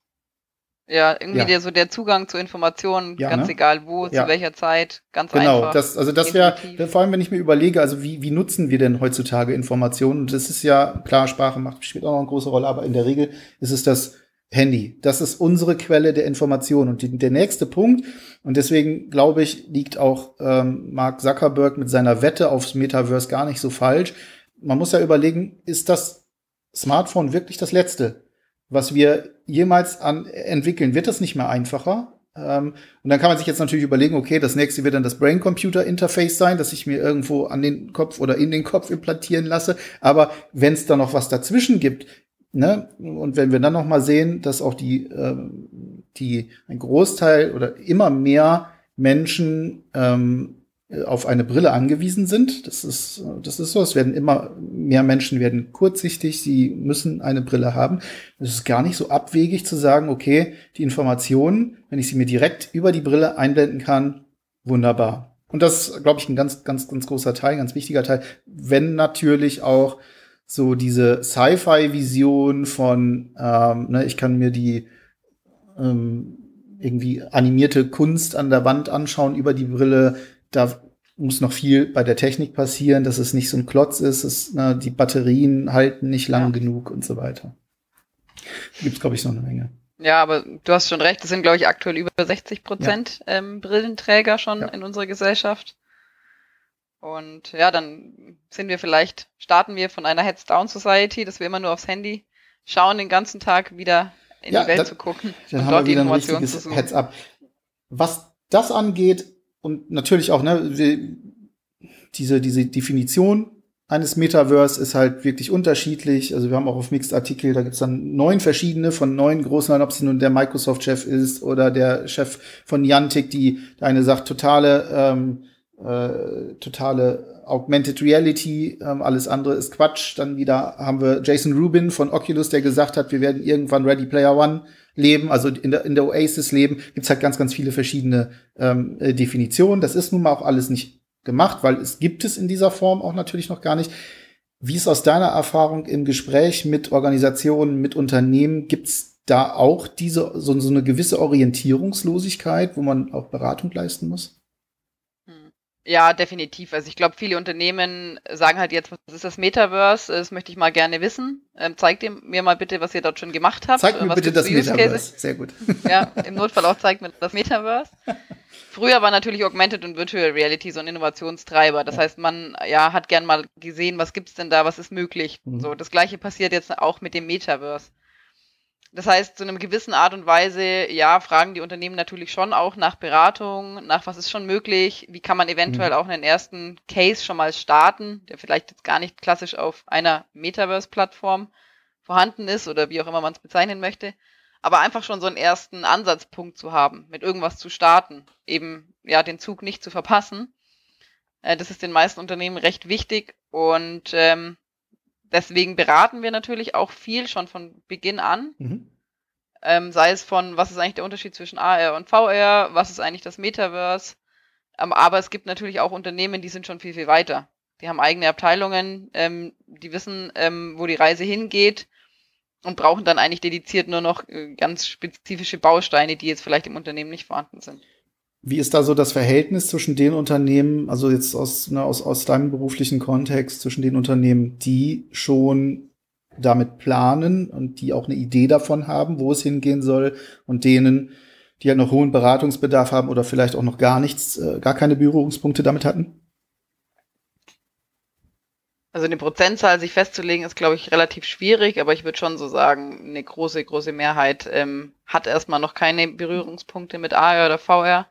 [SPEAKER 2] ja, irgendwie ja. Der, so der Zugang zu Informationen, ja, ganz ne? egal wo, ja. zu welcher Zeit, ganz
[SPEAKER 1] genau,
[SPEAKER 2] einfach. Genau,
[SPEAKER 1] das, also das wäre, vor allem wenn ich mir überlege, also wie, wie nutzen wir denn heutzutage Informationen? Und das ist ja, klar, Sprache macht, spielt auch noch eine große Rolle, aber in der Regel ist es das Handy. Das ist unsere Quelle der Information. Und die, der nächste Punkt, und deswegen glaube ich, liegt auch ähm, Mark Zuckerberg mit seiner Wette aufs Metaverse gar nicht so falsch. Man muss ja überlegen, ist das Smartphone wirklich das letzte? Was wir jemals an entwickeln, wird das nicht mehr einfacher. Ähm, und dann kann man sich jetzt natürlich überlegen, okay, das nächste wird dann das Brain-Computer-Interface sein, dass ich mir irgendwo an den Kopf oder in den Kopf implantieren lasse. Aber wenn es da noch was dazwischen gibt, ne, und wenn wir dann noch mal sehen, dass auch die, ähm, die ein Großteil oder immer mehr Menschen ähm, auf eine Brille angewiesen sind. Das ist, das ist so. Es werden immer mehr Menschen werden kurzsichtig. Sie müssen eine Brille haben. Es ist gar nicht so abwegig zu sagen, okay, die Informationen, wenn ich sie mir direkt über die Brille einblenden kann, wunderbar. Und das glaube ich, ein ganz, ganz, ganz großer Teil, ganz wichtiger Teil. Wenn natürlich auch so diese Sci-Fi-Vision von, ähm, ne, ich kann mir die ähm, irgendwie animierte Kunst an der Wand anschauen über die Brille da muss noch viel bei der Technik passieren, dass es nicht so ein Klotz ist, es, na, die Batterien halten nicht lang ja. genug und so weiter. Gibt es, glaube ich, noch eine Menge.
[SPEAKER 2] Ja, aber du hast schon recht, es sind, glaube ich, aktuell über 60 Prozent ja. ähm, Brillenträger schon ja. in unserer Gesellschaft. Und ja, dann sind wir vielleicht, starten wir von einer Heads Down Society, dass wir immer nur aufs Handy schauen, den ganzen Tag wieder in die Welt da, zu gucken
[SPEAKER 1] und dort die Informationen zu suchen. Heads Up. Was das angeht, und natürlich auch, ne, diese, diese Definition eines Metaverse ist halt wirklich unterschiedlich. Also wir haben auch auf Mixed Artikel, da gibt's dann neun verschiedene von neun großen, ob es nun der Microsoft-Chef ist oder der Chef von Niantic, die eine sagt, totale, ähm, äh, totale Augmented Reality, ähm, alles andere ist Quatsch. Dann wieder haben wir Jason Rubin von Oculus, der gesagt hat, wir werden irgendwann Ready Player One leben, also in der, in der Oasis leben, gibt's halt ganz, ganz viele verschiedene ähm, äh, Definitionen. Das ist nun mal auch alles nicht gemacht, weil es gibt es in dieser Form auch natürlich noch gar nicht. Wie ist aus deiner Erfahrung im Gespräch mit Organisationen, mit Unternehmen, gibt's da auch diese so, so eine gewisse Orientierungslosigkeit, wo man auch Beratung leisten muss?
[SPEAKER 2] Ja, definitiv. Also ich glaube, viele Unternehmen sagen halt jetzt, was ist das Metaverse? Das möchte ich mal gerne wissen. Ähm, zeigt mir mal bitte, was ihr dort schon gemacht habt.
[SPEAKER 1] Zeigt mir bitte das Metaverse. Sehr gut.
[SPEAKER 2] Ja, im Notfall auch zeigt mir das Metaverse. Früher war natürlich Augmented und Virtual Reality so ein Innovationstreiber. Das ja. heißt, man ja, hat gern mal gesehen, was gibt's denn da, was ist möglich. Mhm. So, das gleiche passiert jetzt auch mit dem Metaverse. Das heißt, zu einem gewissen Art und Weise, ja, fragen die Unternehmen natürlich schon auch nach Beratung, nach was ist schon möglich, wie kann man eventuell mhm. auch einen ersten Case schon mal starten, der vielleicht jetzt gar nicht klassisch auf einer Metaverse-Plattform vorhanden ist oder wie auch immer man es bezeichnen möchte, aber einfach schon so einen ersten Ansatzpunkt zu haben, mit irgendwas zu starten, eben ja den Zug nicht zu verpassen. Äh, das ist den meisten Unternehmen recht wichtig und ähm, deswegen beraten wir natürlich auch viel schon von Beginn an. Mhm. Ähm, sei es von, was ist eigentlich der Unterschied zwischen AR und VR, was ist eigentlich das Metaverse. Ähm, aber es gibt natürlich auch Unternehmen, die sind schon viel, viel weiter. Die haben eigene Abteilungen, ähm, die wissen, ähm, wo die Reise hingeht und brauchen dann eigentlich dediziert nur noch äh, ganz spezifische Bausteine, die jetzt vielleicht im Unternehmen nicht vorhanden sind.
[SPEAKER 1] Wie ist da so das Verhältnis zwischen den Unternehmen, also jetzt aus, ne, aus, aus deinem beruflichen Kontext, zwischen den Unternehmen, die schon damit planen und die auch eine Idee davon haben, wo es hingehen soll, und denen, die halt noch hohen Beratungsbedarf haben oder vielleicht auch noch gar nichts, äh, gar keine Berührungspunkte damit hatten?
[SPEAKER 2] Also eine Prozentzahl sich festzulegen, ist, glaube ich, relativ schwierig, aber ich würde schon so sagen, eine große, große Mehrheit ähm, hat erstmal noch keine Berührungspunkte mit AR oder VR.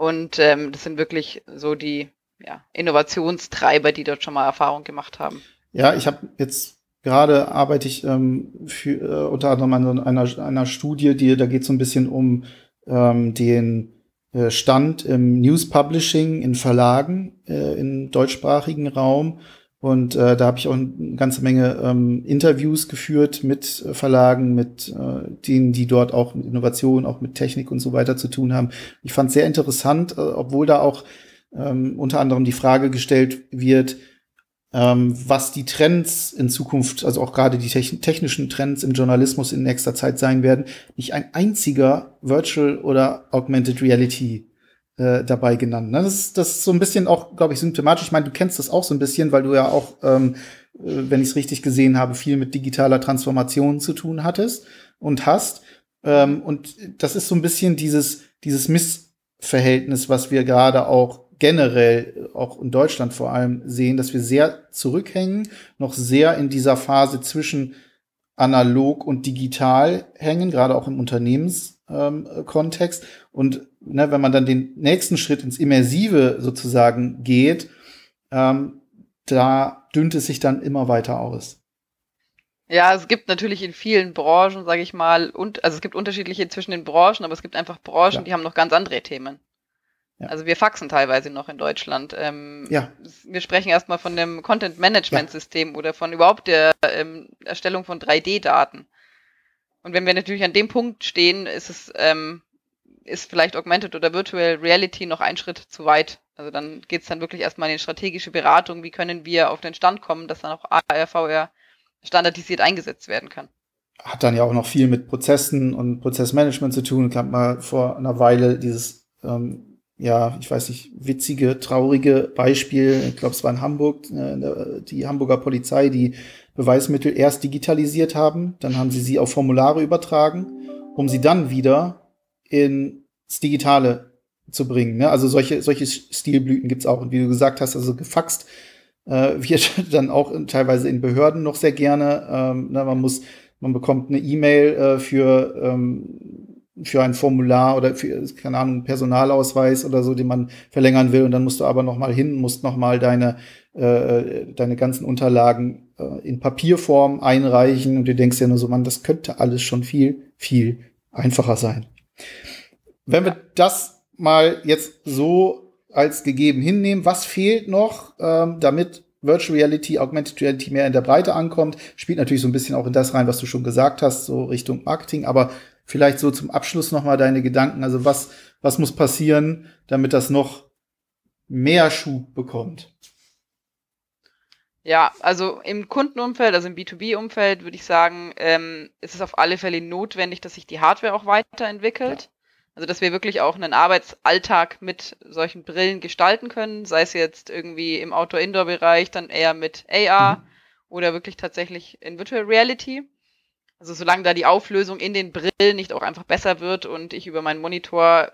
[SPEAKER 2] Und ähm, das sind wirklich so die ja, Innovationstreiber, die dort schon mal Erfahrung gemacht haben.
[SPEAKER 1] Ja, ich habe jetzt gerade arbeite ich ähm, für, äh, unter anderem an einer, einer Studie, die da geht so ein bisschen um ähm, den äh, Stand im News Publishing in Verlagen äh, im deutschsprachigen Raum und äh, da habe ich auch eine ganze Menge ähm, Interviews geführt mit äh, Verlagen, mit äh, denen, die dort auch mit Innovation, auch mit Technik und so weiter zu tun haben. Ich fand es sehr interessant, äh, obwohl da auch ähm, unter anderem die Frage gestellt wird, ähm, was die Trends in Zukunft, also auch gerade die technischen Trends im Journalismus in nächster Zeit sein werden. Nicht ein einziger Virtual oder Augmented Reality äh, dabei genannt. Ne? Das, ist, das ist so ein bisschen auch, glaube ich, symptomatisch. Ich meine, du kennst das auch so ein bisschen, weil du ja auch, ähm, äh, wenn ich es richtig gesehen habe, viel mit digitaler Transformation zu tun hattest und hast. Ähm, und das ist so ein bisschen dieses, dieses Missverhältnis, was wir gerade auch generell, auch in Deutschland vor allem, sehen, dass wir sehr zurückhängen, noch sehr in dieser Phase zwischen analog und digital hängen, gerade auch im Unternehmenskontext. Ähm, und ne, wenn man dann den nächsten Schritt ins Immersive sozusagen geht, ähm, da dünnt es sich dann immer weiter aus.
[SPEAKER 2] Ja, es gibt natürlich in vielen Branchen, sage ich mal, und also es gibt unterschiedliche zwischen den Branchen, aber es gibt einfach Branchen, ja. die haben noch ganz andere Themen. Ja. Also wir faxen teilweise noch in Deutschland. Ähm, ja. Wir sprechen erstmal von dem Content Management System ja. oder von überhaupt der ähm, Erstellung von 3D-Daten. Und wenn wir natürlich an dem Punkt stehen, ist es ähm, ist vielleicht Augmented oder Virtual Reality noch ein Schritt zu weit. Also dann geht es dann wirklich erstmal in die strategische Beratung, wie können wir auf den Stand kommen, dass dann auch AR, VR standardisiert eingesetzt werden kann.
[SPEAKER 1] Hat dann ja auch noch viel mit Prozessen und Prozessmanagement zu tun. Ich habe mal vor einer Weile dieses, ähm, ja, ich weiß nicht, witzige, traurige Beispiel, ich glaube, es war in Hamburg, äh, die Hamburger Polizei, die Beweismittel erst digitalisiert haben, dann haben sie sie auf Formulare übertragen, um sie dann wieder ins Digitale zu bringen. Ne? Also solche, solche Stilblüten gibt's auch. Und wie du gesagt hast, also gefaxt äh, wird dann auch teilweise in Behörden noch sehr gerne. Ähm, ne? Man muss, man bekommt eine E-Mail äh, für ähm, für ein Formular oder für, keine Ahnung, Personalausweis oder so, den man verlängern will. Und dann musst du aber noch mal hin, musst noch mal deine, äh, deine ganzen Unterlagen äh, in Papierform einreichen. Und du denkst ja nur so, man, das könnte alles schon viel, viel einfacher sein. Wenn wir das mal jetzt so als gegeben hinnehmen, was fehlt noch, ähm, damit Virtual Reality, Augmented Reality mehr in der Breite ankommt? Spielt natürlich so ein bisschen auch in das rein, was du schon gesagt hast, so Richtung Marketing, aber vielleicht so zum Abschluss noch mal deine Gedanken. Also was, was muss passieren, damit das noch mehr Schub bekommt?
[SPEAKER 2] Ja, also im Kundenumfeld, also im B2B-Umfeld würde ich sagen, ähm, ist es auf alle Fälle notwendig, dass sich die Hardware auch weiterentwickelt. Also, dass wir wirklich auch einen Arbeitsalltag mit solchen Brillen gestalten können, sei es jetzt irgendwie im Outdoor-Indoor-Bereich, dann eher mit AR mhm. oder wirklich tatsächlich in Virtual Reality. Also solange da die Auflösung in den Brillen nicht auch einfach besser wird und ich über meinen Monitor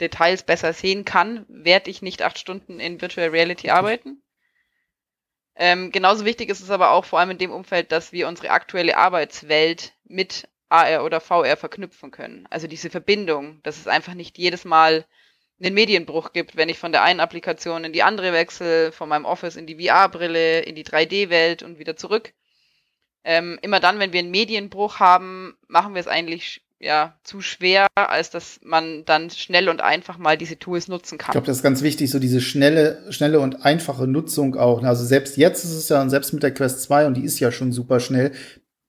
[SPEAKER 2] Details besser sehen kann, werde ich nicht acht Stunden in Virtual Reality arbeiten. Ähm, genauso wichtig ist es aber auch vor allem in dem Umfeld, dass wir unsere aktuelle Arbeitswelt mit AR oder VR verknüpfen können. Also diese Verbindung, dass es einfach nicht jedes Mal einen Medienbruch gibt, wenn ich von der einen Applikation in die andere wechsle, von meinem Office in die VR-Brille, in die 3D-Welt und wieder zurück. Ähm, immer dann, wenn wir einen Medienbruch haben, machen wir es eigentlich ja zu schwer, als dass man dann schnell und einfach mal diese Tools nutzen kann.
[SPEAKER 1] Ich glaube, das ist ganz wichtig, so diese schnelle, schnelle und einfache Nutzung auch. Also selbst jetzt ist es ja, selbst mit der Quest 2, und die ist ja schon super schnell,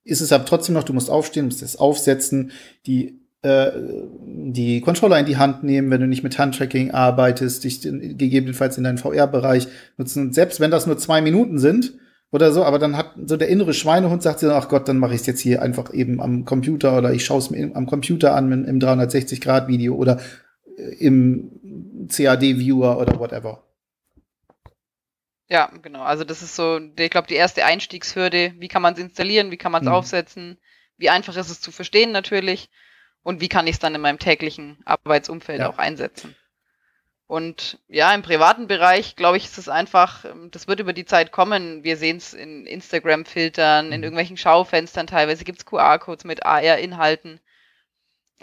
[SPEAKER 1] ist es aber trotzdem noch, du musst aufstehen, musst es aufsetzen, die äh, die Controller in die Hand nehmen, wenn du nicht mit Handtracking arbeitest, dich gegebenenfalls in deinen VR-Bereich nutzen. Und selbst wenn das nur zwei Minuten sind oder so, aber dann hat so der innere Schweinehund sagt sich, ach Gott, dann mache ich es jetzt hier einfach eben am Computer oder ich schaue es mir am Computer an im 360-Grad-Video oder äh, im CAD-Viewer oder whatever.
[SPEAKER 2] Ja, genau. Also das ist so, ich glaube, die erste Einstiegshürde. Wie kann man es installieren? Wie kann man es mhm. aufsetzen? Wie einfach ist es zu verstehen natürlich? Und wie kann ich es dann in meinem täglichen Arbeitsumfeld ja. auch einsetzen? Und ja, im privaten Bereich, glaube ich, ist es einfach, ähm, das wird über die Zeit kommen. Wir sehen es in Instagram-Filtern, in mhm. irgendwelchen Schaufenstern teilweise gibt es QR-Codes mit AR-Inhalten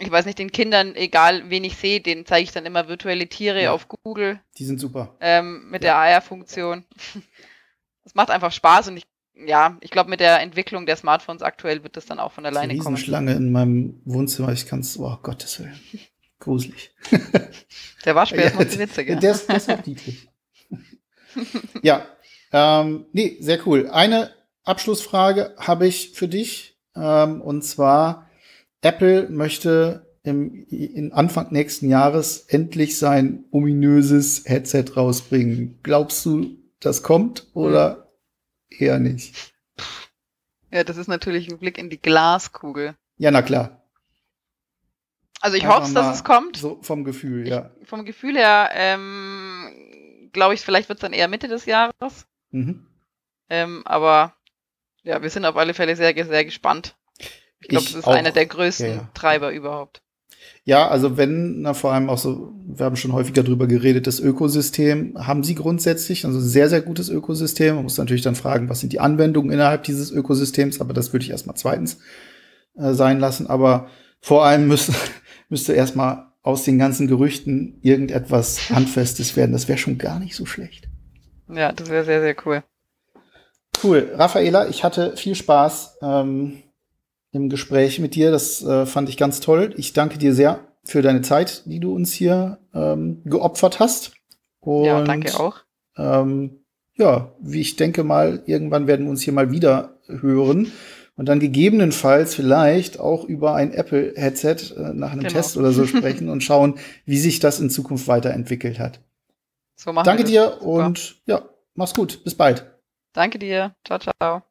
[SPEAKER 2] ich weiß nicht, den Kindern, egal wen ich sehe, denen zeige ich dann immer virtuelle Tiere ja, auf Google.
[SPEAKER 1] Die sind super.
[SPEAKER 2] Ähm, mit ja. der AR-Funktion. Das macht einfach Spaß und ich, ja, ich glaube, mit der Entwicklung der Smartphones aktuell wird das dann auch von alleine
[SPEAKER 1] kommen. Schlange in meinem Wohnzimmer, ich kann es, oh Gottes Willen. Gruselig.
[SPEAKER 2] Der Waschbär ist noch zu witzig.
[SPEAKER 1] Ja. Der ist, der ist auch niedlich. ja, ähm, nee, sehr cool. Eine Abschlussfrage habe ich für dich. Ähm, und zwar, Apple möchte im, in Anfang nächsten Jahres endlich sein ominöses Headset rausbringen. Glaubst du, das kommt oder hm. eher nicht?
[SPEAKER 2] Ja, das ist natürlich ein Blick in die Glaskugel.
[SPEAKER 1] Ja, na klar.
[SPEAKER 2] Also ich hoffe, dass es kommt.
[SPEAKER 1] So vom Gefühl, ich, ja.
[SPEAKER 2] Vom Gefühl her, ähm, glaube ich, vielleicht wird es dann eher Mitte des Jahres. Mhm. Ähm, aber ja, wir sind auf alle Fälle sehr, sehr gespannt. Ich glaube, das ist auch, einer der größten ja, ja. Treiber überhaupt.
[SPEAKER 1] Ja, also wenn, na, vor allem auch so, wir haben schon häufiger drüber geredet, das Ökosystem haben sie grundsätzlich, also sehr, sehr gutes Ökosystem. Man muss natürlich dann fragen, was sind die Anwendungen innerhalb dieses Ökosystems, aber das würde ich erstmal zweitens äh, sein lassen. Aber vor allem müsste, müsste erstmal aus den ganzen Gerüchten irgendetwas Handfestes werden. Das wäre schon gar nicht so schlecht.
[SPEAKER 2] Ja, das wäre sehr, sehr cool.
[SPEAKER 1] Cool. Raffaela, ich hatte viel Spaß. Ähm, im Gespräch mit dir. Das äh, fand ich ganz toll. Ich danke dir sehr für deine Zeit, die du uns hier ähm, geopfert hast.
[SPEAKER 2] Und, ja, danke auch.
[SPEAKER 1] Ähm, ja, wie ich denke mal, irgendwann werden wir uns hier mal wieder hören und dann gegebenenfalls vielleicht auch über ein Apple-Headset äh, nach einem genau. Test oder so sprechen und schauen, wie sich das in Zukunft weiterentwickelt hat. So machen Danke dir Super. und ja, mach's gut. Bis bald.
[SPEAKER 2] Danke dir. Ciao, ciao.